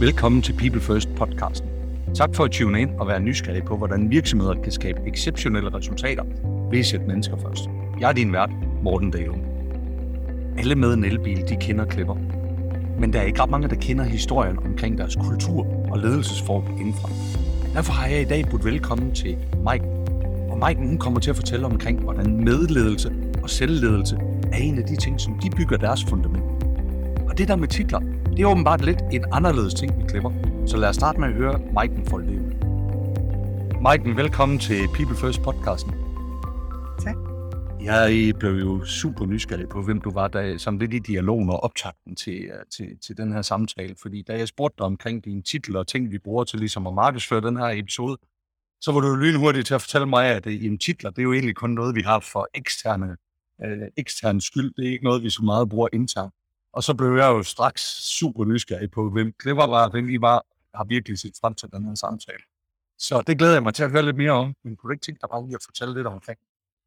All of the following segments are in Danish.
Velkommen til People First podcasten. Tak for at tune ind og være nysgerrig på, hvordan virksomheder kan skabe exceptionelle resultater ved at sætte mennesker først. Jeg er din vært, Morten Dale. Alle med en elbil, de kender klipper. Men der er ikke ret mange, der kender historien omkring deres kultur og ledelsesform indenfra. Derfor har jeg i dag budt velkommen til Mike. Og Mike hun kommer til at fortælle omkring, hvordan medledelse og selvledelse er en af de ting, som de bygger deres fundament. Og det der med titler, det er åbenbart lidt en anderledes ting, vi klipper. Så lad os starte med at høre Maiken det ud. Maiken, velkommen til People First podcasten. Tak. Jeg blev jo super nysgerrig på, hvem du var, da, som lidt i dialogen og optakten til, øh, til, til den her samtale. Fordi da jeg spurgte dig omkring dine titler og ting, vi bruger til ligesom at markedsføre den her episode, så var du jo lynhurtig til at fortælle mig, at øh, jamen, titler, det er jo egentlig kun noget, vi har for eksterne, øh, eksterne skyld. Det er ikke noget, vi så meget bruger internt. Og så blev jeg jo straks super nysgerrig på, hvem Clever var, hvem I var, har virkelig set frem til den her samtale. Så det glæder jeg mig til at høre lidt mere om. Men kunne du ikke tænke dig bare lige at fortælle lidt omkring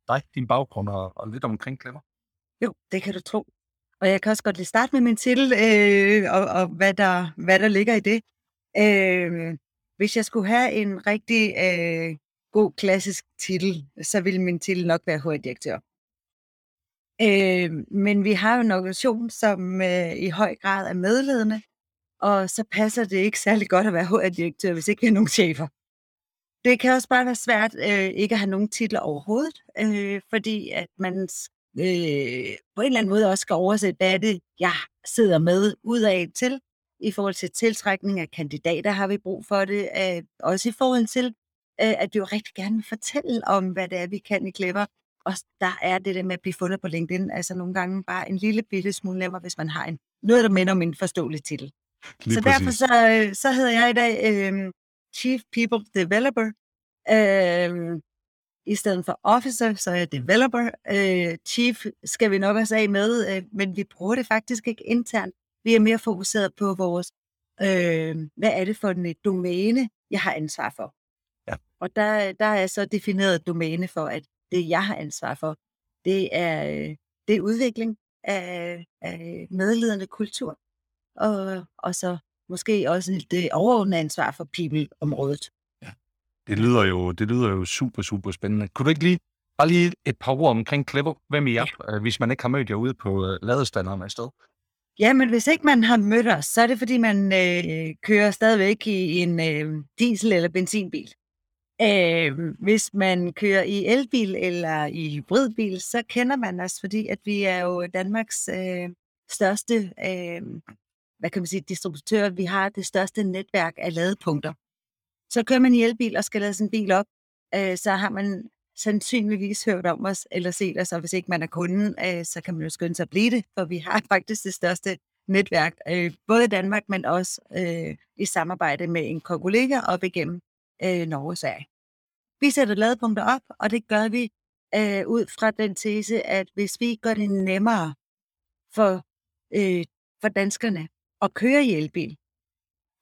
dig, din baggrund og, og lidt omkring Clever? Jo, det kan du tro. Og jeg kan også godt lige starte med min titel, øh, og, og hvad, der, hvad der ligger i det. Øh, hvis jeg skulle have en rigtig øh, god klassisk titel, så ville min titel nok være HR-direktør. Øh, men vi har jo en organisation, som øh, i høj grad er medledende, og så passer det ikke særlig godt at være HR-direktør, hvis ikke vi har nogen chefer. Det kan også bare være svært øh, ikke at have nogen titler overhovedet, øh, fordi at man øh, på en eller anden måde også skal oversætte, hvad er det, jeg sidder med ud af til. I forhold til tiltrækning af kandidater har vi brug for det, øh, også i forhold til, øh, at vi jo rigtig gerne vil fortælle om, hvad det er, vi kan i Clever, og der er det der med at blive fundet på LinkedIn, altså nogle gange bare en lille bitte smule nemmere, hvis man har en, noget, der minder om en forståelig titel. Lige så præcis. derfor så, øh, så hedder jeg i dag øh, Chief People Developer. Øh, I stedet for Officer, så er jeg Developer. Øh, Chief skal vi nok også af med, øh, men vi bruger det faktisk ikke internt. Vi er mere fokuseret på vores, øh, hvad er det for en domæne, jeg har ansvar for. Ja. Og der, der er så defineret domæne for, at det, jeg har ansvar for, det er, øh, det er udvikling af, af medledende kultur, og, og så måske også det overordnede ansvar for people-området. Ja. Det lyder jo, det lyder jo super, super spændende. Kunne du ikke lige, bare lige et par ord omkring Clever? Hvem I er, ja. Øh, hvis man ikke har mødt jer ude på uh, ladestanderne af sted? Ja, men hvis ikke man har mødt os, så er det fordi, man øh, kører stadigvæk i en øh, diesel- eller benzinbil. Øh, hvis man kører i elbil eller i hybridbil, så kender man os, fordi at vi er jo Danmarks øh, største øh, hvad kan man sige, distributør. Vi har det største netværk af ladepunkter. Så kører man i elbil og skal lade sin bil op, øh, så har man sandsynligvis hørt om os eller set os, og hvis ikke man er kunden, øh, så kan man jo skynde sig at blive det, for vi har faktisk det største netværk, øh, både i Danmark, men også øh, i samarbejde med en kollega op igennem øh, Norge og Sverige. Vi sætter ladepunkter op, og det gør vi øh, ud fra den tese, at hvis vi gør det nemmere for, øh, for danskerne at køre i elbil,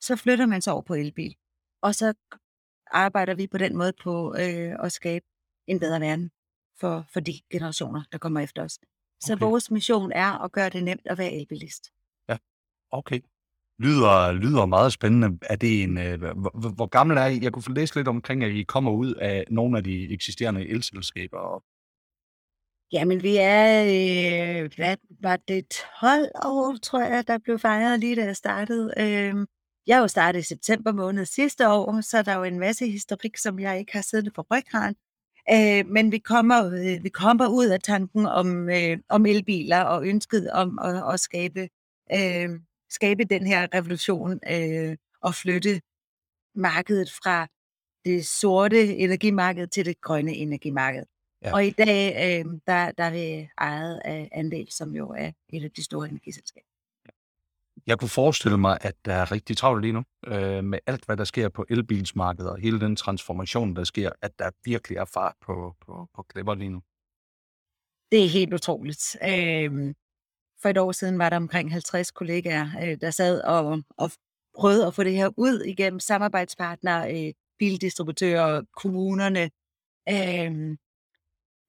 så flytter man sig over på elbil. Og så arbejder vi på den måde på øh, at skabe en bedre verden for, for de generationer, der kommer efter os. Så okay. vores mission er at gøre det nemt at være elbilist. Ja, okay lyder, lyder meget spændende. Er det en, øh, hvor, hvor gammel er I? Jeg kunne få læst lidt omkring, at I kommer ud af nogle af de eksisterende elselskaber. Og... Jamen, vi er, øh, hvad var det, 12 år, tror jeg, der blev fejret lige da jeg startede. Øh, jeg jo startet i september måned sidste år, så der er jo en masse historik, som jeg ikke har siddet på ryggraden. Øh, men vi kommer, øh, vi kommer ud af tanken om, øh, om elbiler og ønsket om at, at skabe øh, skabe den her revolution øh, og flytte markedet fra det sorte energimarked til det grønne energimarked. Ja. Og i dag, øh, der, der er vi ejet af Andel, som jo er et af de store energiselskaber. Jeg kunne forestille mig, at der er rigtig travlt lige nu øh, med alt, hvad der sker på elbilsmarkedet og hele den transformation, der sker, at der virkelig er fart på, på, på klipper lige nu. Det er helt utroligt. Øh, for et år siden var der omkring 50 kollegaer, øh, der sad og, og prøvede at få det her ud igennem samarbejdspartnere, øh, bildistributører, kommunerne. Øh,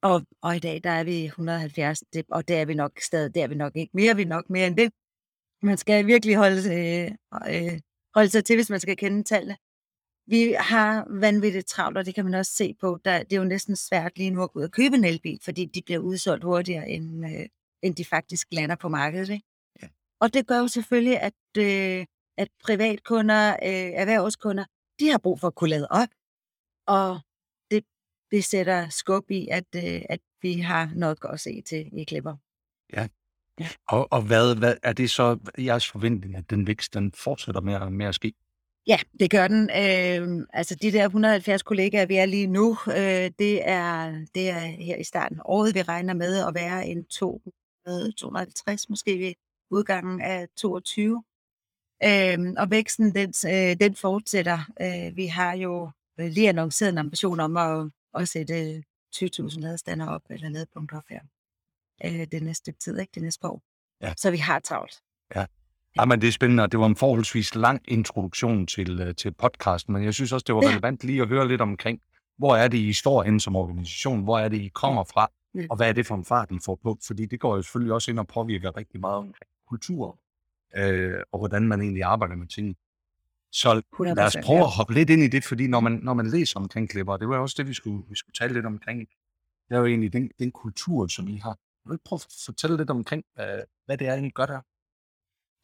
og, og i dag, der er vi 170, det, og der er vi nok stadig, der er vi nok ikke mere, vi er nok mere end det. Man skal virkelig holde, øh, øh, holde sig til, hvis man skal kende tallene. Vi har vanvittigt travlt, og det kan man også se på. Der, det er jo næsten svært lige nu at gå ud og købe en elbil, fordi de bliver udsolgt hurtigere, end, øh, end de faktisk lander på markedet. Ikke? Ja. Og det gør jo selvfølgelig, at, øh, at privatkunder, øh, erhvervskunder, de har brug for at kunne lade op. Og det, det sætter skub i, at, øh, at vi har noget godt at se til i Klipper. Ja. ja. Og, og hvad, hvad er det så jeres forventning, at den vækst den fortsætter med, med at ske? Ja, det gør den. Øh, altså de der 170 kollegaer, vi er lige nu, øh, det, er, det er her i starten af året, vi regner med at være en 250 måske ved udgangen af 22. Øh, og væksten, den, øh, den fortsætter. Øh, vi har jo lige annonceret en ambition om at, at sætte 20.000 ladestander op, eller ladepunkter op her. Øh, det næste tid, ikke? Det næste år. Ja. Så vi har travlt. Ja. Ja, men det er spændende, og det var en forholdsvis lang introduktion til, øh, til podcasten, men jeg synes også, det var relevant lige at høre lidt omkring, hvor er det, I står inde som organisation, hvor er det, I kommer fra, og hvad er det for en fart, I får på? Fordi det går jo selvfølgelig også ind og påvirker rigtig meget omkring kultur, øh, og hvordan man egentlig arbejder med tingene. Så lad os prøve at hoppe lidt ind i det, fordi når man, når man læser omkring klipper, det var også det, vi skulle, vi skulle tale lidt omkring, det er jo egentlig den, den kultur, som I har. Vil du prøve at fortælle lidt omkring, hvad, hvad det er, I gør der?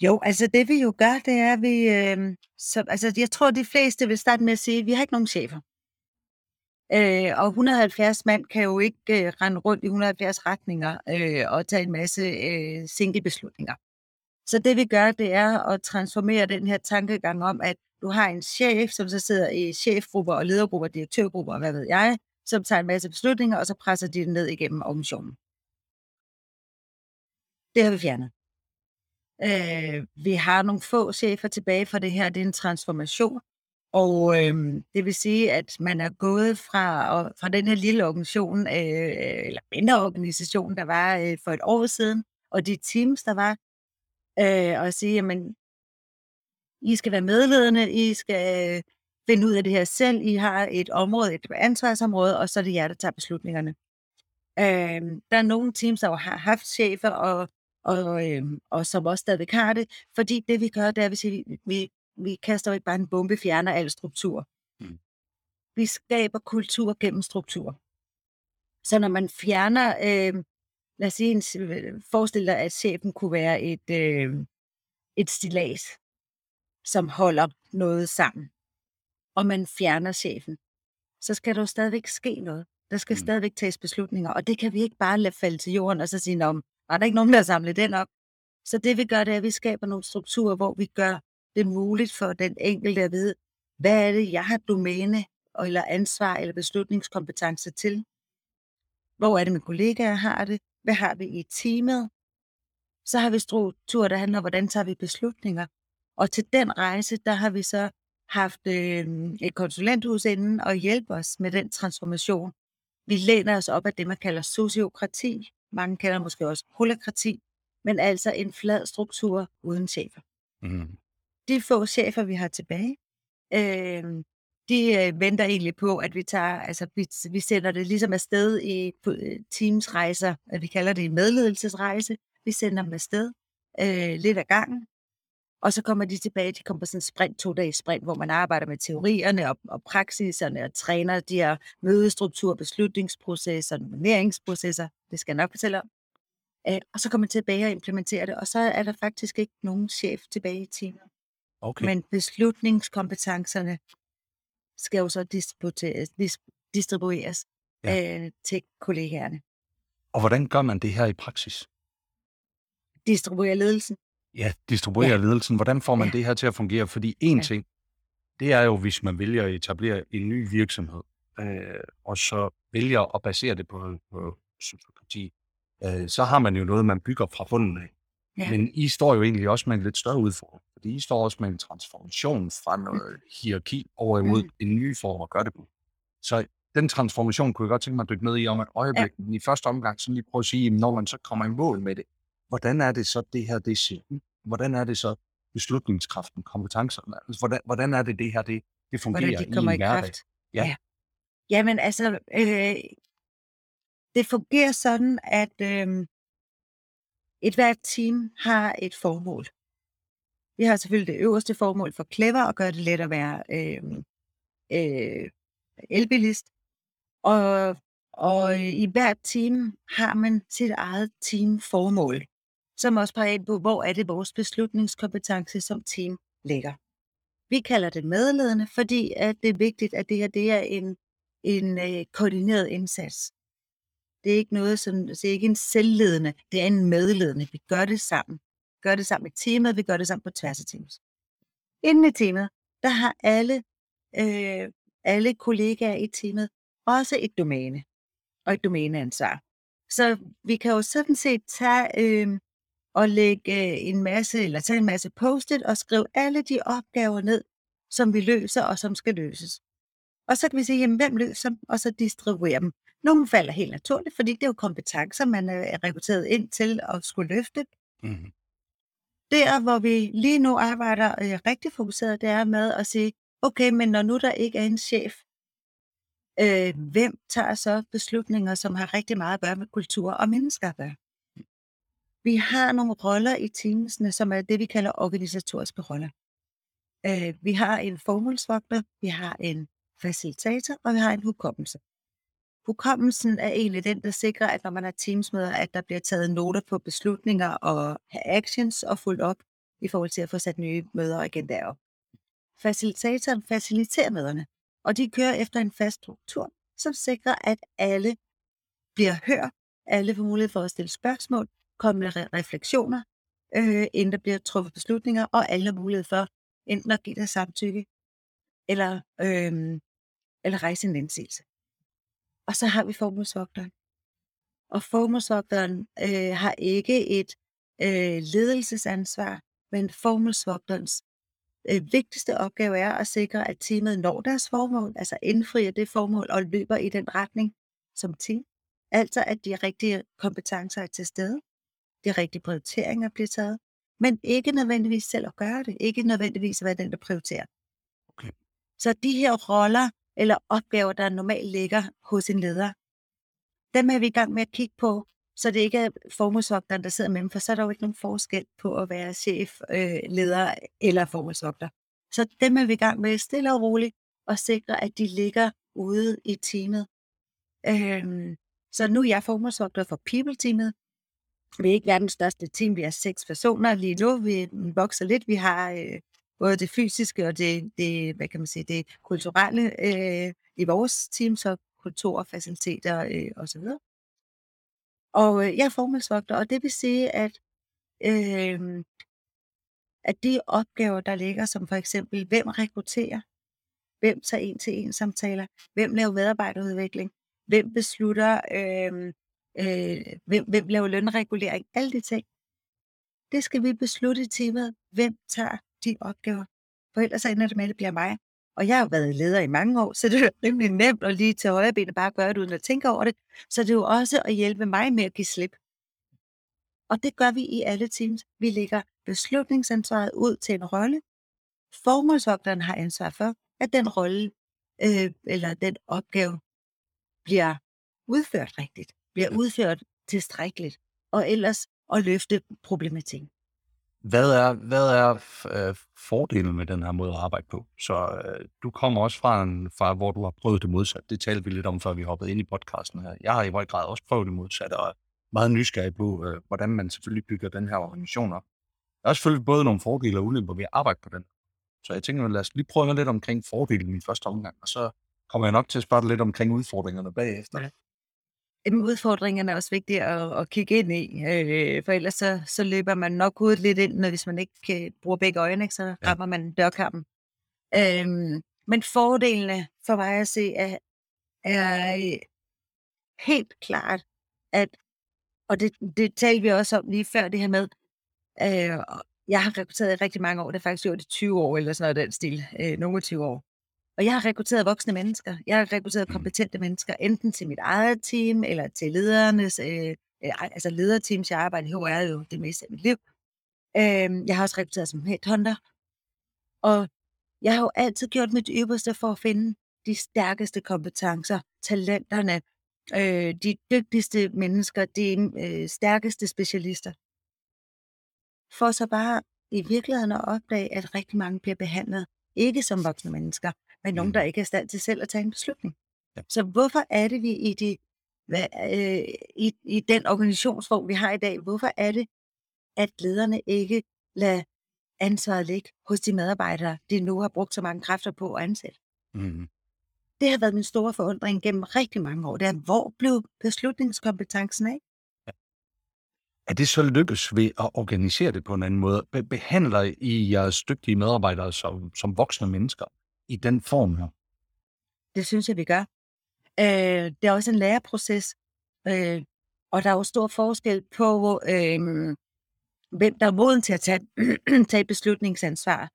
Jo, altså det vi jo gør, det er, at vi... Øh, så, altså jeg tror, de fleste vil starte med at sige, at vi har ikke nogen chefer. Øh, og 170 mand kan jo ikke øh, rende rundt i 170 retninger øh, og tage en masse øh, single beslutninger. Så det vi gør, det er at transformere den her tankegang om, at du har en chef, som så sidder i chefgrupper og ledergrupper, direktørgrupper og hvad ved jeg, som tager en masse beslutninger, og så presser de det ned igennem organisationen. Det har vi fjernet. Øh, vi har nogle få chefer tilbage for det her. Det er en transformation. Og øh, det vil sige, at man er gået fra, og, fra den her lille organisation, øh, eller mindre organisation, der var øh, for et år siden, og de teams, der var, øh, og sige, jamen, I skal være medledende, I skal øh, finde ud af det her selv, I har et område, et ansvarsområde, og så er det jer, der tager beslutningerne. Øh, der er nogle teams, der har haft chefer, og og, øh, og som også stadigvæk har det. Fordi det vi gør, det er, at vi, vi, vi kaster jo ikke bare en bombe, fjerner al struktur. Mm. Vi skaber kultur gennem struktur. Så når man fjerner, øh, lad os sige, en, forestil dig, at chefen kunne være et, øh, et stilas, som holder noget sammen, og man fjerner chefen, så skal der jo stadigvæk ske noget. Der skal mm. stadigvæk tages beslutninger, og det kan vi ikke bare lade falde til jorden og så sige, om var der ikke nogen, der samle den op. Så det vi gør, det er, at vi skaber nogle strukturer, hvor vi gør det muligt for den enkelte at vide, hvad er det, jeg har domæne eller ansvar eller beslutningskompetence til? Hvor er det, mine kollegaer har det? Hvad har vi i teamet? Så har vi struktur, der handler om, hvordan tager vi beslutninger. Og til den rejse, der har vi så haft øh, et konsulenthus inden og hjælpe os med den transformation. Vi læner os op af det, man kalder sociokrati, mange kalder måske også holokrati, men altså en flad struktur uden chefer. Mm. De få chefer, vi har tilbage, øh, de øh, venter egentlig på, at vi tager, altså vi, vi sender det ligesom afsted i øh, teamsrejser, at vi kalder det en medledelsesrejse. Vi sender dem afsted øh, lidt af gangen, og så kommer de tilbage, de kommer på sådan en sprint, to dages sprint, hvor man arbejder med teorierne og, og praksiserne og træner de her mødestruktur, beslutningsprocesser, nomineringsprocesser, det skal jeg nok fortælle om. Øh, og så kommer man tilbage og implementerer det, og så er der faktisk ikke nogen chef tilbage i teamet. Okay. Men beslutningskompetencerne skal jo så distribueres ja. øh, til kollegaerne. Og hvordan gør man det her i praksis? Distribuere ledelsen. Ja, distribuere ja. ledelsen. Hvordan får man ja. det her til at fungere? Fordi en ja. ting, det er jo, hvis man vælger at etablere en ny virksomhed, øh, og så vælger at basere det på, på sociokrati, øh, så har man jo noget, man bygger fra bunden af. Ja. Men I står jo egentlig også med en lidt større udfordring, I står også med en transformation fra noget hierarki over imod mm. en ny form at gøre det på. Så den transformation kunne jeg godt tænke mig at dykke ned i om et øjeblik. Ja. Men i første omgang, så lige prøve at sige, når man så kommer i mål med det, hvordan er det så, det her, det ser Hvordan er det så, beslutningskraften, kompetencerne, altså, hvordan, hvordan er det, det her, det, det fungerer hvordan de kommer i, i hverdag? Kraft. Ja. ja. Jamen altså, øh, det fungerer sådan, at øh, et hvert team har et formål. Vi har selvfølgelig det øverste formål for Clever at gøre det let at være øh, øh, elbilist. Og, og i hvert team har man sit eget teamformål, som også peger ind på, hvor er det vores beslutningskompetence som team ligger. Vi kalder det medledende, fordi at det er vigtigt, at det her det er en, en øh, koordineret indsats. Det er ikke noget, som, det er ikke en selvledende, det er en medledende. Vi gør det sammen. Gør det sammen med teamet, vi gør det sammen på tværs af teams. Inden i teamet, der har alle, øh, alle kollegaer i teamet også et domæne og et domæneansvar. Så vi kan jo sådan set tage øh, og lægge øh, en masse, eller tage en masse post-it og skrive alle de opgaver ned, som vi løser og som skal løses. Og så kan vi sige, jamen, hvem løser dem, og så distribuere dem. Nogle falder helt naturligt, fordi det er jo kompetencer, man øh, er rekrutteret ind til at skulle løfte. Mm-hmm. Der, hvor vi lige nu arbejder øh, rigtig fokuseret, det er med at sige, okay, men når nu der ikke er en chef, øh, hvem tager så beslutninger, som har rigtig meget at gøre med kultur og mennesker at gøre? Vi har nogle roller i teamsene, som er det, vi kalder organisatoriske roller. Øh, vi har en formålsvogter, vi har en facilitator, og vi har en hukommelse. Hukommelsen er egentlig den, der sikrer, at når man har teamsmøder, at der bliver taget noter på beslutninger og actions og fuldt op i forhold til at få sat nye møder og agendaer op. Facilitatoren faciliterer møderne, og de kører efter en fast struktur, som sikrer, at alle bliver hørt, alle får mulighed for at stille spørgsmål, komme med re- refleksioner, øh, inden der bliver truffet beslutninger, og alle har mulighed for enten at give deres samtykke, eller, øh, eller rejse en indsigelse. Og så har vi formålsvogteren. Og formålsvogteren øh, har ikke et øh, ledelsesansvar, men formålsvogterens øh, vigtigste opgave er at sikre, at teamet når deres formål, altså indfrier det formål og løber i den retning som team. Altså at de rigtige kompetencer er til stede, de rigtige prioriteringer bliver taget, men ikke nødvendigvis selv at gøre det, ikke nødvendigvis at være den, der prioriterer. Okay. Så de her roller eller opgaver, der normalt ligger hos en leder, dem er vi i gang med at kigge på, så det ikke er formålsvogteren, der sidder med dem, for så er der jo ikke nogen forskel på at være chef, øh, leder eller formålsvogter. Så dem er vi i gang med stille og roligt og sikre, at de ligger ude i teamet. Øhm, så nu er jeg formålsvogter for People-teamet. Vi er ikke verdens største team, vi er seks personer lige nu. Vi vokser lidt. Vi har øh, både det fysiske og det, det, hvad kan man sige, det kulturelle øh, i vores team, øh, så kultur, faciliteter øh, osv. Og øh, jeg er formålsvogter, og det vil sige, at, øh, at de opgaver, der ligger, som for eksempel, hvem rekrutterer, hvem tager en til en samtaler, hvem laver medarbejderudvikling, hvem beslutter, øh, øh, hvem, hvem laver lønregulering, alle de ting. Det skal vi beslutte i teamet, hvem tager de opgaver. For ellers ender det med, at det bliver mig. Og jeg har jo været leder i mange år, så det er rimelig nemt at lige til højre ben og bare gøre det uden at tænke over det. Så det er jo også at hjælpe mig med at give slip. Og det gør vi i alle teams. Vi lægger beslutningsansvaret ud til en rolle. Formålsvogteren har ansvar for, at den rolle øh, eller den opgave bliver udført rigtigt, bliver udført tilstrækkeligt, og ellers at løfte problematikken. Hvad er, hvad er øh, fordelen med den her måde at arbejde på? Så øh, du kommer også fra, en, fra, hvor du har prøvet det modsatte. Det talte vi lidt om, før vi hoppede ind i podcasten her. Jeg har i høj grad også prøvet det modsatte, og er meget nysgerrig på, øh, hvordan man selvfølgelig bygger den her organisation op. Der er selvfølgelig både nogle fordele og ulemper ved at arbejde på den. Så jeg tænker, lad os lige prøve lidt omkring fordelen i første omgang, og så kommer jeg nok til at spørge lidt omkring udfordringerne bagefter. Ja. Jamen, udfordringerne er også vigtige at, at kigge ind i, øh, for ellers så, så løber man nok ud lidt ind, når hvis man ikke kan bruge begge øjne, ikke, så rammer ja. man dørkampen. Øhm, men fordelene for mig at se er, er øh, helt klart, at, og det, det talte vi også om lige før det her med, øh, jeg har rekrutteret i rigtig mange år, det er faktisk gjort i 20 år eller sådan noget den stil, øh, nogle 20 år. Og jeg har rekrutteret voksne mennesker. Jeg har rekrutteret mm. kompetente mennesker, enten til mit eget team, eller til ledernes, øh, altså lederteams, jeg arbejder i HR er jo det meste af mit liv. Øh, jeg har også rekrutteret som headhunter. Og jeg har jo altid gjort mit ypperste for at finde de stærkeste kompetencer, talenterne, øh, de dygtigste mennesker, de øh, stærkeste specialister. For så bare i virkeligheden at opdage, at rigtig mange bliver behandlet ikke som voksne mennesker, men nogen, Mm. der ikke er i stand til selv at tage en beslutning. Ja. Så hvorfor er det, vi i, de, hvad, øh, i, i den organisationsform, vi har i dag, hvorfor er det, at lederne ikke lader ansvaret ligge hos de medarbejdere, de nu har brugt så mange kræfter på at ansætte? Mm. Det har været min store forundring gennem rigtig mange år. Det er, hvor blev beslutningskompetencen af? Er det så lykkes ved at organisere det på en anden måde? Be- behandler I jeres dygtige medarbejdere som, som voksne mennesker i den form her? Det synes jeg, vi gør. Øh, det er også en læreproces, øh, og der er jo stor forskel på, øh, hvem der er moden til at tage, tage beslutningsansvar.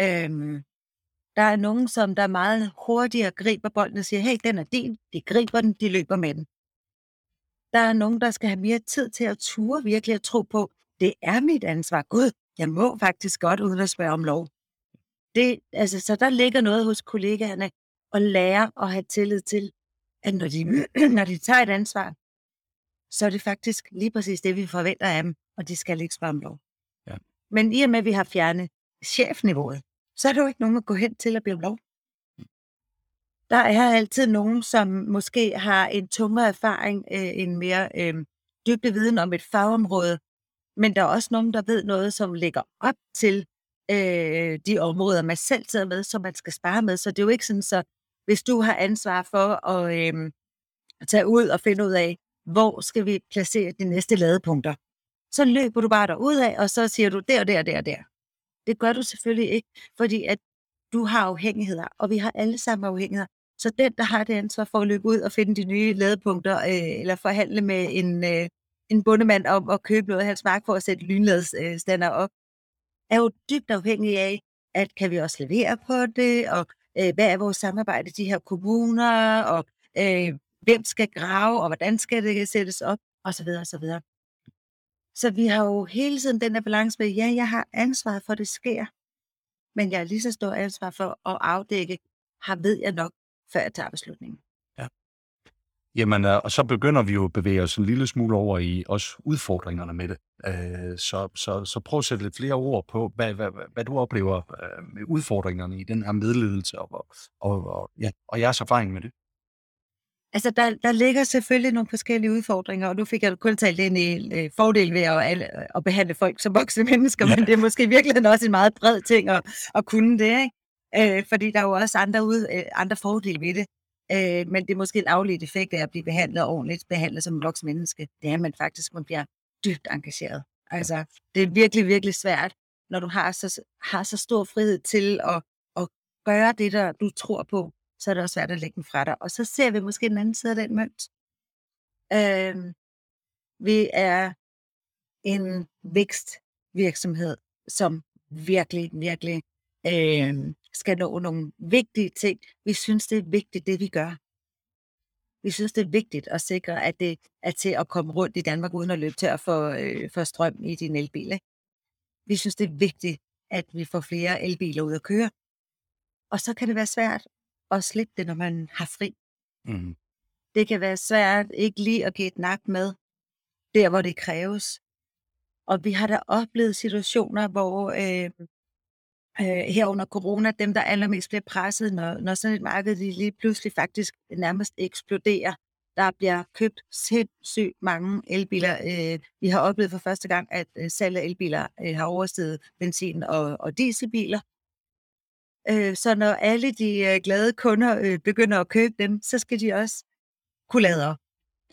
Øh, der er nogen, som der meget hurtigere griber bolden og siger, hey, den er din, de griber den, de løber med den. Der er nogen, der skal have mere tid til at ture virkelig at tro på, det er mit ansvar. Gud, jeg må faktisk godt uden at spørge om lov. Det, altså, så der ligger noget hos kollegaerne at lære at have tillid til, at når de, når de tager et ansvar, så er det faktisk lige præcis det, vi forventer af dem, og de skal ikke spørge om lov. Ja. Men i og med, at vi har fjernet chefniveauet, så er der jo ikke nogen at gå hen til at bede om lov. Der er altid nogen, som måske har en tungere erfaring, øh, en mere øh, dybde viden om et fagområde, men der er også nogen, der ved noget, som ligger op til øh, de områder, man selv sidder med, som man skal spare med. Så det er jo ikke sådan, så hvis du har ansvar for at øh, tage ud og finde ud af, hvor skal vi placere de næste ladepunkter, så løber du bare derud af, og så siger du der, der, der, der. Det gør du selvfølgelig ikke, fordi at du har afhængigheder, og vi har alle sammen afhængigheder. Så den, der har det ansvar for at løbe ud og finde de nye ladepunkter, øh, eller forhandle med en, øh, en bundemand om at købe noget af hans mark for at sætte lynladestander op, er jo dybt afhængig af, at kan vi også levere på det, og øh, hvad er vores samarbejde i de her kommuner, og øh, hvem skal grave, og hvordan skal det sættes op, og så videre, og så videre. Så vi har jo hele tiden den der balance med, ja, jeg har ansvar for, at det sker, men jeg har lige så stor ansvar for at afdække, har ved jeg nok, før jeg tager beslutningen. Jamen, øh, og så begynder vi jo at bevæge os en lille smule over i også udfordringerne med det. Øh, så, så, så prøv at sætte lidt flere ord på, hvad, hvad, hvad, du oplever øh, med udfordringerne i den her medledelse, og, og, og, ja, og jeres erfaring med det. Altså, der, der ligger selvfølgelig nogle forskellige udfordringer, og nu fik jeg kun talt ind i øh, fordel ved at, at, at behandle folk som voksne mennesker, Ja. men det er måske i virkeligheden også en meget bred ting at, at kunne det, ikke? Øh, fordi der er jo også andre, ud, øh, andre fordele ved det. Øh, men det er måske en afledt effekt af at blive behandlet ordentligt, behandlet som en voksen menneske. Det er, at man faktisk man bliver dybt engageret. Altså, det er virkelig, virkelig svært, når du har så, har så stor frihed til at, at gøre det, der du tror på, så er det også svært at lægge den fra dig. Og så ser vi måske den anden side af den mønt. Øh, vi er en vækstvirksomhed, som virkelig, virkelig øh, skal nå nogle vigtige ting. Vi synes, det er vigtigt, det vi gør. Vi synes, det er vigtigt at sikre, at det er til at komme rundt i Danmark, uden at løbe til at få, øh, få strøm i din elbil. Ikke? Vi synes, det er vigtigt, at vi får flere elbiler ud at køre. Og så kan det være svært at slippe det, når man har fri. Mm. Det kan være svært ikke lige at give et nap med, der hvor det kræves. Og vi har da oplevet situationer, hvor øh, øh, her under corona, dem der allermest bliver presset, når, når sådan et marked de lige pludselig faktisk nærmest eksploderer. Der bliver købt sindssygt mange elbiler. Øh, vi har oplevet for første gang, at øh, salg af elbiler øh, har oversteget benzin- og, og dieselbiler. Øh, så når alle de øh, glade kunder øh, begynder at købe dem, så skal de også kunne lade op.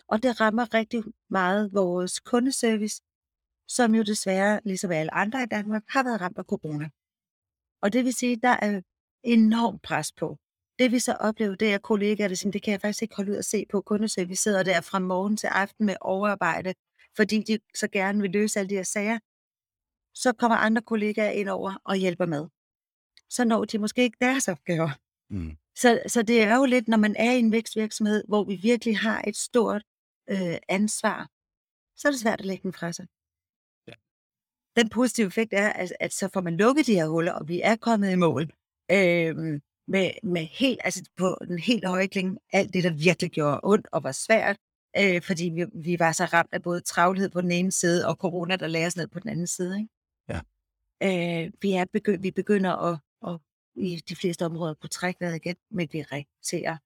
Og det rammer rigtig meget vores kundeservice, som jo desværre, ligesom alle andre i Danmark, har været ramt af corona. Og det vil sige, at der er enormt pres på. Det vi så oplever, det er kollegaer, der siger, det kan jeg faktisk ikke holde ud at se på. Kundeservice sidder der fra morgen til aften med overarbejde, fordi de så gerne vil løse alle de her sager. Så kommer andre kollegaer ind over og hjælper med. Så når de måske ikke deres opgaver. Mm. Så, så det er jo lidt, når man er i en vækstvirksomhed, hvor vi virkelig har et stort øh, ansvar, så er det svært at lægge den fra sig. Ja. Den positive effekt er, at, at så får man lukket de her huller, og vi er kommet i mål øh, med, med helt, altså på den helt høje klinge, alt det, der virkelig gjorde ondt og var svært, øh, fordi vi, vi var så ramt af både travlhed på den ene side, og corona, der lagde os ned på den anden side. Ikke? Øh, vi, er begy- vi begynder at, at i de fleste områder på trækvejret igen, men vi rekrutterer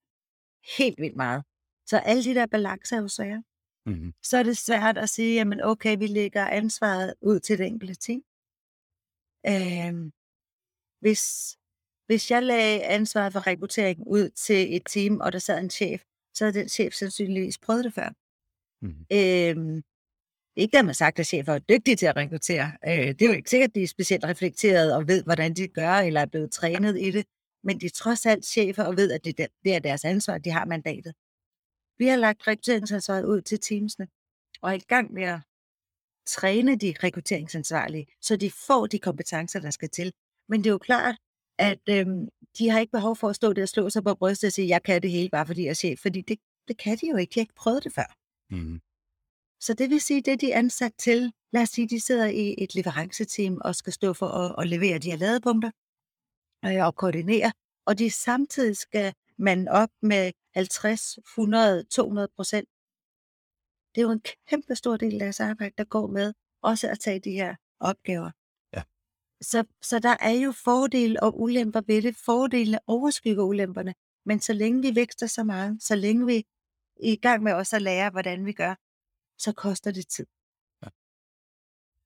helt vildt meget. Så alle de der balancer er jo svære. Mm-hmm. Så er det svært at sige, jamen okay, vi lægger ansvaret ud til det enkelte team. Øh, hvis, hvis jeg lagde ansvaret for rekruttering ud til et team, og der sad en chef, så havde den chef sandsynligvis prøvet det før. Mm-hmm. Øh, ikke at man sagt, at chefer er dygtige til at rekruttere. Øh, det er jo ikke sikkert, at de er specielt reflekteret og ved, hvordan de gør, eller er blevet trænet i det. Men de er trods alt chefer og ved, at det, det er deres ansvar, at de har mandatet. Vi har lagt rekrutteringsansvaret ud til teamsene, og er i gang med at træne de rekrutteringsansvarlige, så de får de kompetencer, der skal til. Men det er jo klart, at øhm, de har ikke behov for at stå der og slå sig på brystet og sige, jeg kan det hele, bare fordi jeg er chef, fordi det, det kan de jo ikke. De har ikke prøvet det før. Mm-hmm. Så det vil sige, det de er ansat til, lad os sige, de sidder i et leveranceteam og skal stå for at, at levere de her ladepunkter øh, og koordinere, og de samtidig skal man op med 50, 100, 200 procent. Det er jo en kæmpe stor del af deres arbejde, der går med også at tage de her opgaver. Ja. Så, så der er jo fordele og ulemper ved det. Fordelene overskygger ulemperne, men så længe vi vækster så meget, så længe vi er i gang med også at lære, hvordan vi gør, så koster det tid.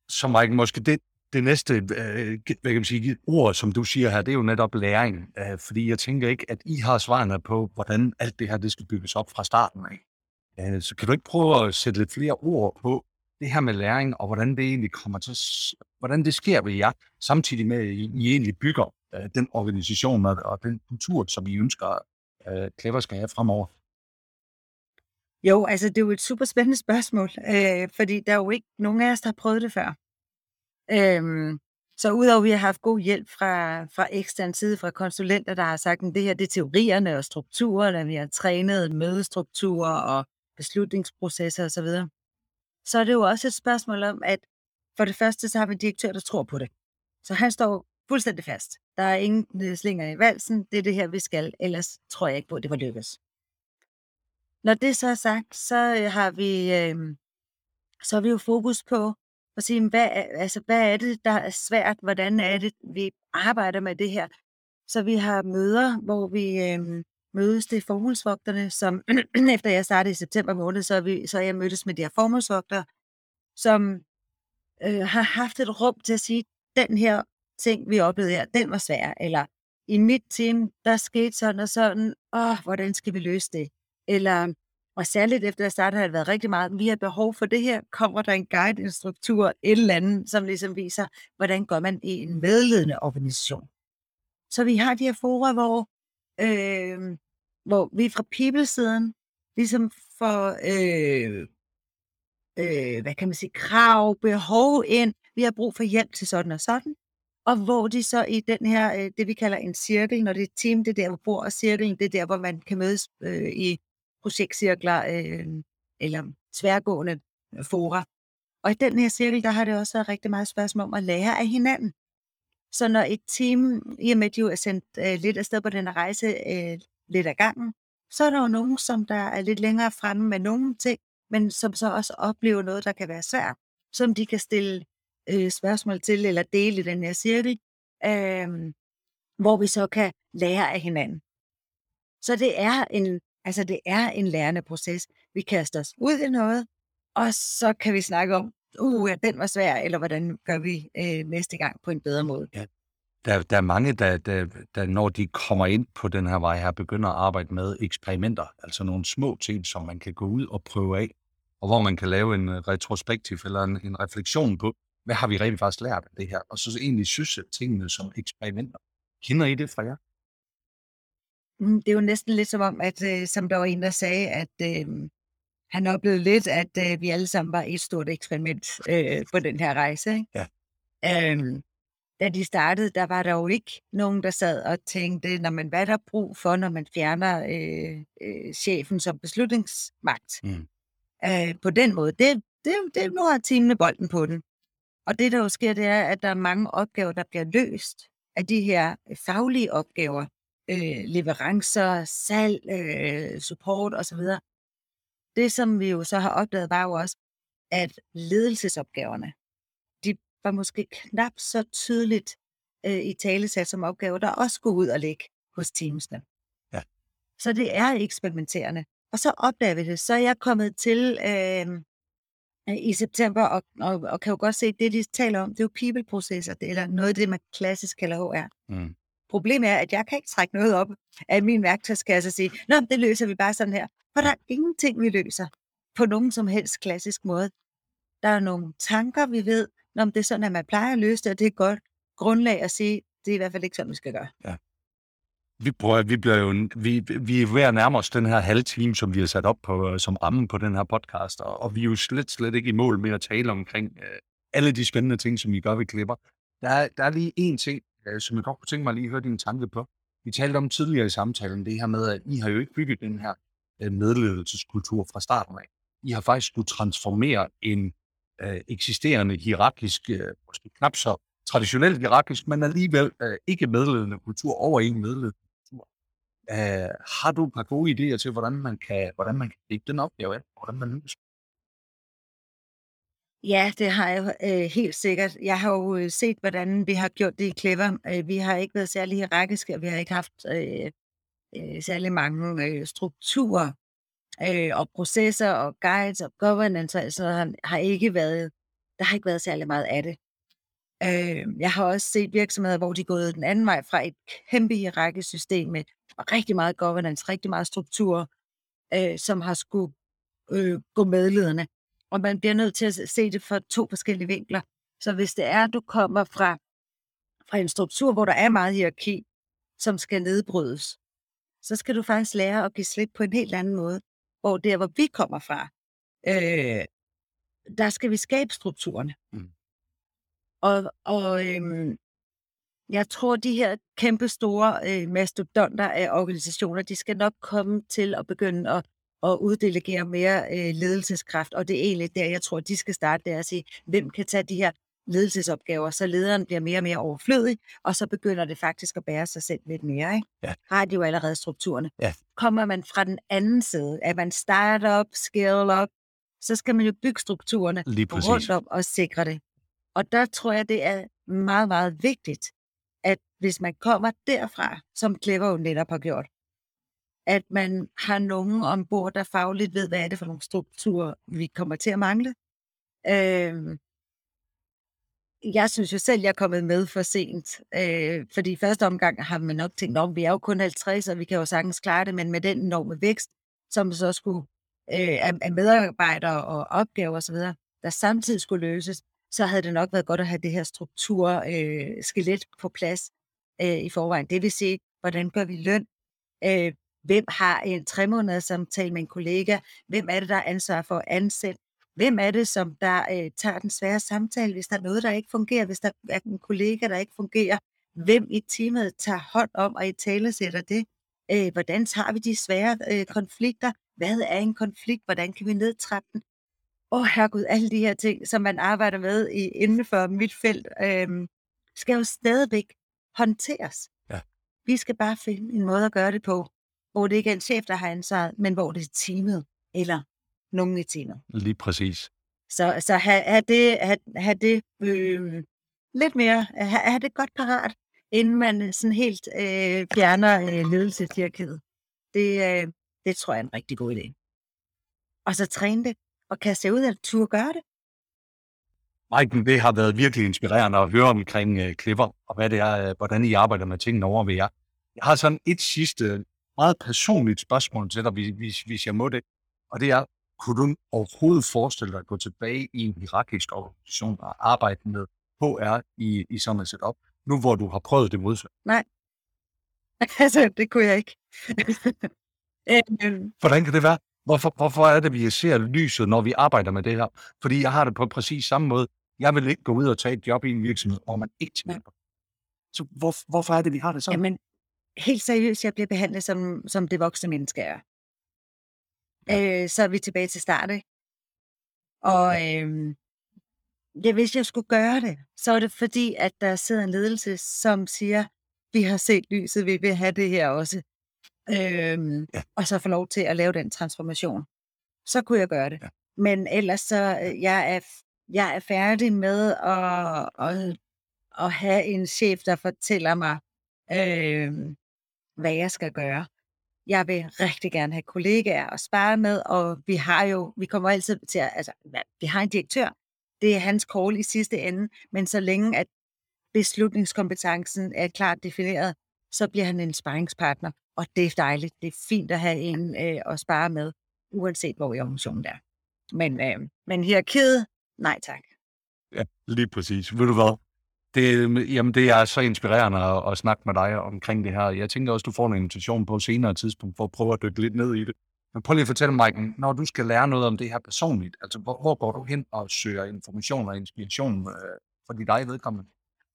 Så Mike, måske det, det næste øh, hvad kan man sige, ord, som du siger her, det er jo netop læring. Øh, fordi jeg tænker ikke, at I har svarene på, hvordan alt det her det skal bygges op fra starten af. Øh, så kan du ikke prøve at sætte lidt flere ord på det her med læring, og hvordan det egentlig kommer til, hvordan det sker ved jer, samtidig med, at I, I egentlig bygger øh, den organisation og, og den kultur, som I ønsker, øh, Clever skal have fremover? Jo, altså det er jo et super spændende spørgsmål, øh, fordi der er jo ikke nogen af os, der har prøvet det før. Øhm, så udover at vi har haft god hjælp fra, fra ekstern side, fra konsulenter, der har sagt, at det her det er teorierne og strukturerne, vi har trænet mødestrukturer og beslutningsprocesser osv., så er det jo også et spørgsmål om, at for det første, så har vi en direktør, der tror på det. Så han står fuldstændig fast. Der er ingen øh, slinger i valsen. Det er det her, vi skal. Ellers tror jeg ikke på, at det var lykkes. Når det så er sagt, så øh, har vi, øh, så har vi jo fokus på og sige, hvad, altså, hvad er det, der er svært? Hvordan er det, vi arbejder med det her? Så vi har møder, hvor vi øh, mødes til formålsvogterne, som efter jeg startede i september måned, så, er vi, så er jeg mødtes med de her formålsvogter, som øh, har haft et rum til at sige, den her ting, vi oplevede her, den var svær, eller i mit team, der skete sådan og sådan, åh, hvordan skal vi løse det? Eller, og særligt efter jeg startede, har det været rigtig meget, vi har behov for det her, kommer der en guide, en struktur, et eller andet, som ligesom viser, hvordan gør man i en medledende organisation. Så vi har de her fora, hvor, øh, hvor vi fra people-siden ligesom får, øh, øh, hvad kan man sige, krav, behov ind, vi har brug for hjælp til sådan og sådan, og hvor de så i den her, øh, det vi kalder en cirkel, når det er team, det er der, hvor bor, og cirkelen, det er der, hvor man kan mødes øh, i projektcirkler øh, eller tværgående øh, fora. Og i den her cirkel, der har det også været rigtig meget spørgsmål om at lære af hinanden. Så når et team, i og med at de jo er sendt øh, lidt afsted på den rejse øh, lidt ad gangen, så er der jo nogen, som der er lidt længere fremme med nogle ting, men som så også oplever noget, der kan være svært, som de kan stille øh, spørgsmål til eller dele i den her cirkel, øh, hvor vi så kan lære af hinanden. Så det er en, altså det er en lærende proces. Vi kaster os ud i noget, og så kan vi snakke om, uh, ja, den var svær, eller hvordan gør vi øh, næste gang på en bedre måde. Ja. Der, der er mange, der, der, der, når de kommer ind på den her vej her, begynder at arbejde med eksperimenter, altså nogle små ting, som man kan gå ud og prøve af, og hvor man kan lave en øh, retrospektiv eller en, en refleksion på, hvad har vi rent faktisk lært af det her, og så egentlig synes tingene som eksperimenter. Kender I det fra jer? Mm, det er jo næsten lidt som om, at øh, som der var en, der sagde, at øh, han oplevede lidt, at øh, vi alle sammen var et stort eksperiment øh, på den her rejse. Ikke? Ja. Øhm, da de startede, der var der jo ikke nogen, der sad og tænkte, når man, hvad er der brug for, når man fjerner øh, øh, chefen som beslutningsmagt? Mm. Øh, på den måde. Det, det, det, nu har teamene bolden på den. Og det, der jo sker, det er, at der er mange opgaver, der bliver løst af de her faglige opgaver. Øh, leverancer, salg, øh, support osv. Det, som vi jo så har opdaget, var jo også, at ledelsesopgaverne, de var måske knap så tydeligt øh, i talesat som opgave, der også skulle ud og ligge hos teamsene. Ja. Så det er eksperimenterende. Og så opdager vi det. Så er jeg kommet til øh, i september, og, og, og kan jo godt se, at det, de taler om, det er jo people-processer, eller noget af det, man klassisk kalder HR. Mm. Problemet er, at jeg kan ikke trække noget op af min værktøjskasse og sige, Nå, det løser vi bare sådan her. For der er ingenting, vi løser på nogen som helst klassisk måde. Der er nogle tanker, vi ved, om det er sådan, at man plejer at løse det, og det er et godt grundlag at sige, det er i hvert fald ikke sådan, vi skal gøre. Ja. Vi, prøver, vi, bliver jo, vi, vi er ved at nærme os den her halve time, som vi har sat op på, som ramme på den her podcast, og, og vi er jo slet, slet ikke i mål med at tale omkring øh, alle de spændende ting, som vi gør ved Klipper. Der er, der er lige en ting, øh, som jeg godt kunne tænke mig at lige høre din tanke på. Vi talte om tidligere i samtalen, det her med, at I har jo ikke bygget den her øh, medledelseskultur fra starten af. I har faktisk skulle transformere en øh, eksisterende hierarkisk, øh, måske knap så traditionelt hierarkisk, men alligevel øh, ikke medledende kultur over i en medledende kultur. Øh, har du et par gode idéer til, hvordan man kan, hvordan man kan gribe den opgave af, hvordan man lykkes? Ja, det har jeg øh, helt sikkert. Jeg har jo øh, set, hvordan vi har gjort det i Clever. Øh, vi har ikke været særlig hierarkiske, og vi har ikke haft øh, øh, særlig mange øh, strukturer øh, og processer og guides og governance, altså har, har ikke været, der har ikke været særlig meget af det. Øh, jeg har også set virksomheder, hvor de er gået den anden vej fra et kæmpe hierarkisk system med rigtig meget governance, rigtig meget struktur, øh, som har skulle øh, gå medledende. Og man bliver nødt til at se det fra to forskellige vinkler. Så hvis det er, at du kommer fra, fra en struktur, hvor der er meget hierarki, som skal nedbrydes, så skal du faktisk lære at give slip på en helt anden måde. Hvor der, hvor vi kommer fra, øh, der skal vi skabe strukturerne. Mm. Og, og øhm, jeg tror, de her kæmpe store øh, mastodonter af organisationer, de skal nok komme til at begynde at, at uddelegere mere øh, ledelseskraft. Og det er egentlig der, jeg tror, de skal starte, det er at sige, hvem kan tage de her ledelsesopgaver, så lederen bliver mere og mere overflødig, og så begynder det faktisk at bære sig selv lidt mere. Ikke? Ja. Har de jo allerede strukturerne. Ja. Kommer man fra den anden side, at man starter op, scale op, så skal man jo bygge strukturerne rundt om og sikre det. Og der tror jeg, det er meget, meget vigtigt, at hvis man kommer derfra, som Clever jo netop har gjort, at man har nogen ombord, der fagligt ved, hvad er det for nogle strukturer, vi kommer til at mangle. Øh, jeg synes jo selv, jeg er kommet med for sent. Øh, fordi i første omgang har man nok tænkt, om vi er jo kun 50, og vi kan jo sagtens klare det, men med den enorme vækst, som så skulle øh, af medarbejdere og opgaver osv., der samtidig skulle løses, så havde det nok været godt at have det her struktur, øh, skelet på plads øh, i forvejen. Det vil sige, hvordan gør vi løn? Øh, hvem har en tre måneder samtale med en kollega? Hvem er det, der er ansvar for at ansætte? Hvem er det, som der øh, tager den svære samtale, hvis der er noget, der ikke fungerer, hvis der er en kollega, der ikke fungerer? Hvem i teamet tager hånd om og i tale sætter det? Øh, hvordan tager vi de svære øh, konflikter? Hvad er en konflikt? Hvordan kan vi nedtrappe den? Åh, oh, herregud, alle de her ting, som man arbejder med i, inden for mit felt, øh, skal jo stadigvæk håndteres. Ja. Vi skal bare finde en måde at gøre det på, hvor det ikke er en chef, der har ansvaret, men hvor det er teamet, eller nogen i teamet. Lige præcis. Så, så have, have det, have, have det øh, lidt mere, have, have det godt parat, inden man sådan helt øh, fjerner øh, ledelseshierarkiet. Det, øh, det tror jeg er en rigtig god idé. Og så træne det, og kaste ud af turde gøre det. Mike, det har været virkelig inspirerende at høre omkring uh, Clipper, og hvad det er, uh, hvordan I arbejder med tingene over ved jer. Jeg har sådan et sidste, meget personligt spørgsmål til dig, hvis, hvis jeg må det, og det er, kunne du overhovedet forestille dig at gå tilbage i en hierarkisk organisation og arbejde med HR i, i sådan et setup, nu hvor du har prøvet det modsatte? Nej. altså, det kunne jeg ikke. Øhm. Hvordan kan det være? Hvorfor, hvorfor er det, vi ser lyset, når vi arbejder med det her? Fordi jeg har det på præcis samme måde. Jeg vil ikke gå ud og tage et job i en virksomhed, hvor man ikke tjener. Så hvor, hvorfor er det, vi har det sådan? Jamen, helt seriøst, jeg bliver behandlet som, som det voksne menneske er. Ja. Øh, så er vi tilbage til start, ikke? Og øh, ja, hvis jeg skulle gøre det, så er det fordi, at der sidder en ledelse, som siger, vi har set lyset, vi vil have det her også. Øhm, ja. Og så få lov til at lave den transformation. Så kunne jeg gøre det. Ja. Men ellers så, øh, jeg er jeg er færdig med at, at, at have en chef, der fortæller mig, øh, hvad jeg skal gøre. Jeg vil rigtig gerne have kollegaer at spare med, og vi har jo, vi kommer altid til at, altså, vi har en direktør, det er hans call i sidste ende, men så længe at beslutningskompetencen er klart defineret, så bliver han en sparringspartner, og det er dejligt. Det er fint at have en øh, at spare med, uanset hvor i organisationen er. Men, øh, men hierarkiet, nej tak. Ja, lige præcis. Ved du hvad? Det, jamen, det er så inspirerende at, at snakke med dig omkring det her. Jeg tænker også, du får en invitation på senere tidspunkt for at prøve at dykke lidt ned i det. Men prøv lige at fortælle mig, når du skal lære noget om det her personligt, altså hvor, hvor går du hen og søger information og inspiration øh, for dit eget vedkommende?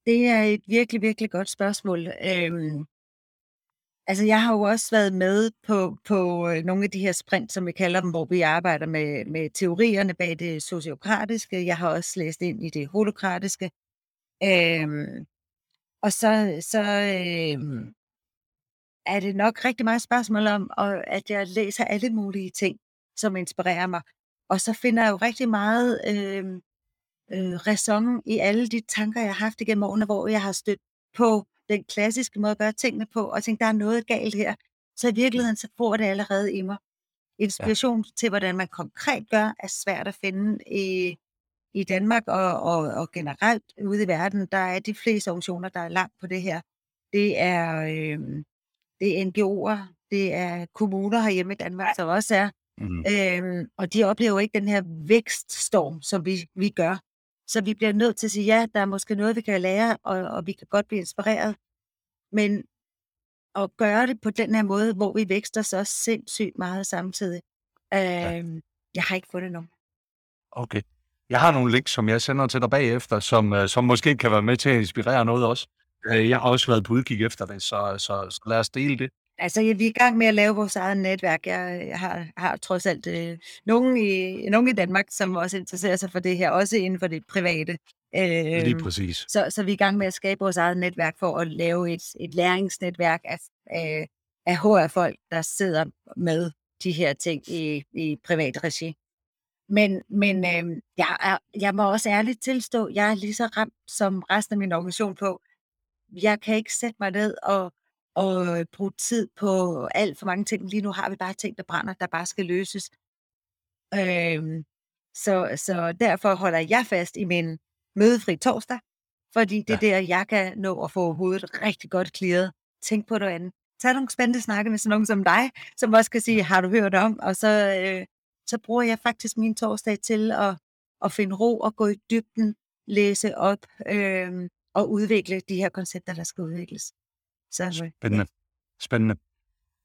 Det er et virkelig, virkelig godt spørgsmål. Øhm, altså, jeg har jo også været med på, på øh, nogle af de her sprint, som vi kalder dem, hvor vi arbejder med, med teorierne bag det sociokratiske. Jeg har også læst ind i det holokratiske. Øhm, og så, så øhm, er det nok rigtig meget spørgsmål om, og at jeg læser alle mulige ting, som inspirerer mig. Og så finder jeg jo rigtig meget øh, øh, ræson i alle de tanker, jeg har haft igennem årene, hvor jeg har stødt på den klassiske måde at gøre tingene på, og tænkt, der er noget galt her. Så i virkeligheden, så får det allerede i mig. Inspiration ja. til, hvordan man konkret gør, er svært at finde i, i Danmark og, og, og generelt ude i verden. Der er de fleste organisationer, der er langt på det her. Det er, øh, det er NGO'er, det er kommuner herhjemme i Danmark, som også er. Mm. Øhm, og de oplever ikke den her vækststorm, som vi, vi gør. Så vi bliver nødt til at sige, ja, der er måske noget, vi kan lære, og, og vi kan godt blive inspireret. Men at gøre det på den her måde, hvor vi vækster så sindssygt meget samtidig. Øhm, ja. Jeg har ikke fundet nogen. Okay. Jeg har nogle links, som jeg sender til dig bagefter, som, øh, som måske kan være med til at inspirere noget også. Øh, jeg har også været på udkig efter det, så, så, så lad os dele det. Altså, vi er i gang med at lave vores eget netværk. Jeg, jeg har, har trods alt øh, nogen, i, nogen i Danmark, som også interesserer sig for det her, også inden for det private. Øh, Lige præcis. Så, så vi er i gang med at skabe vores eget netværk for at lave et, et læringsnetværk af, af, af HR-folk, der sidder med de her ting i, i privat regi. Men, men øh, jeg, er, jeg må også ærligt tilstå, jeg er lige så ramt som resten af min organisation på, jeg kan ikke sætte mig ned og, og bruge tid på alt for mange ting. Lige nu har vi bare ting, der brænder, der bare skal løses. Øhm, så, så derfor holder jeg fast i min mødefri torsdag, fordi det er ja. der, jeg kan nå at få hovedet rigtig godt klidret. Tænk på noget andet. Tag nogle spændende snakke med sådan nogen som dig, som også kan sige, har du hørt om? Og så, øh, så bruger jeg faktisk min torsdag til at, at finde ro og gå i dybden, læse op, øh, og udvikle de her koncepter, der skal udvikles. Så, Spændende. Spændende.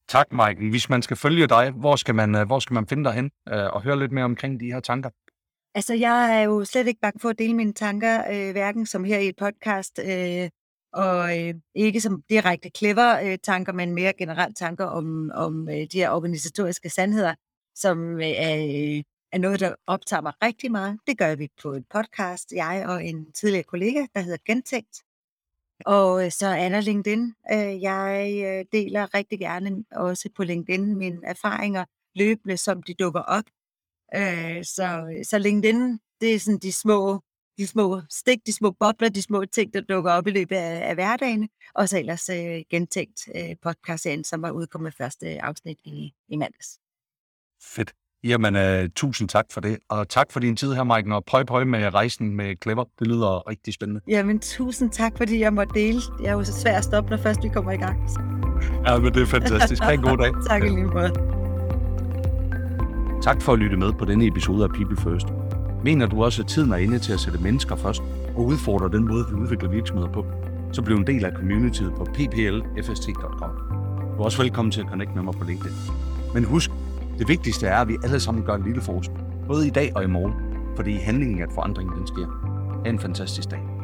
Tak, Mike. Hvis man skal følge dig, hvor skal man, øh, hvor skal man finde dig hen øh, og høre lidt mere omkring de her tanker? Altså, jeg er jo slet ikke bange for at dele mine tanker, øh, hverken som her i et podcast, øh, og øh, ikke som direkte clever øh, tanker, men mere generelt tanker om, om øh, de her organisatoriske sandheder, som øh, er øh, er noget, der optager mig rigtig meget. Det gør vi på en podcast, jeg og en tidligere kollega, der hedder Gentænkt. Og øh, så er der LinkedIn. Jeg deler rigtig gerne også på LinkedIn mine erfaringer løbende, som de dukker op. Så, så LinkedIn, det er sådan de små, de små stik, de små bobler, de små ting, der dukker op i løbet af, af hverdagen. Og så ellers gentænkt podcasten, som var udkommet første afsnit i, i mandags. Fedt. Jamen, uh, tusind tak for det. Og tak for din tid her, Mike, og prøv prøv med rejsen med Clever. Det lyder rigtig spændende. Jamen, tusind tak, fordi jeg måtte dele. Det er jo så svært at stoppe, når først vi kommer i gang. Ja, men det er fantastisk. Ha' en god dag. tak i lige måde. Tak for at lytte med på denne episode af People First. Mener du også, at tiden er inde til at sætte mennesker først og udfordre den måde, vi udvikler virksomheder på, så bliv en del af communityet på pplfst.com. Du er også velkommen til at connecte med mig på LinkedIn. Men husk, det vigtigste er, at vi alle sammen gør en lille forskel. Både i dag og i morgen. Fordi handlingen at forandringen den sker. Ha' en fantastisk dag.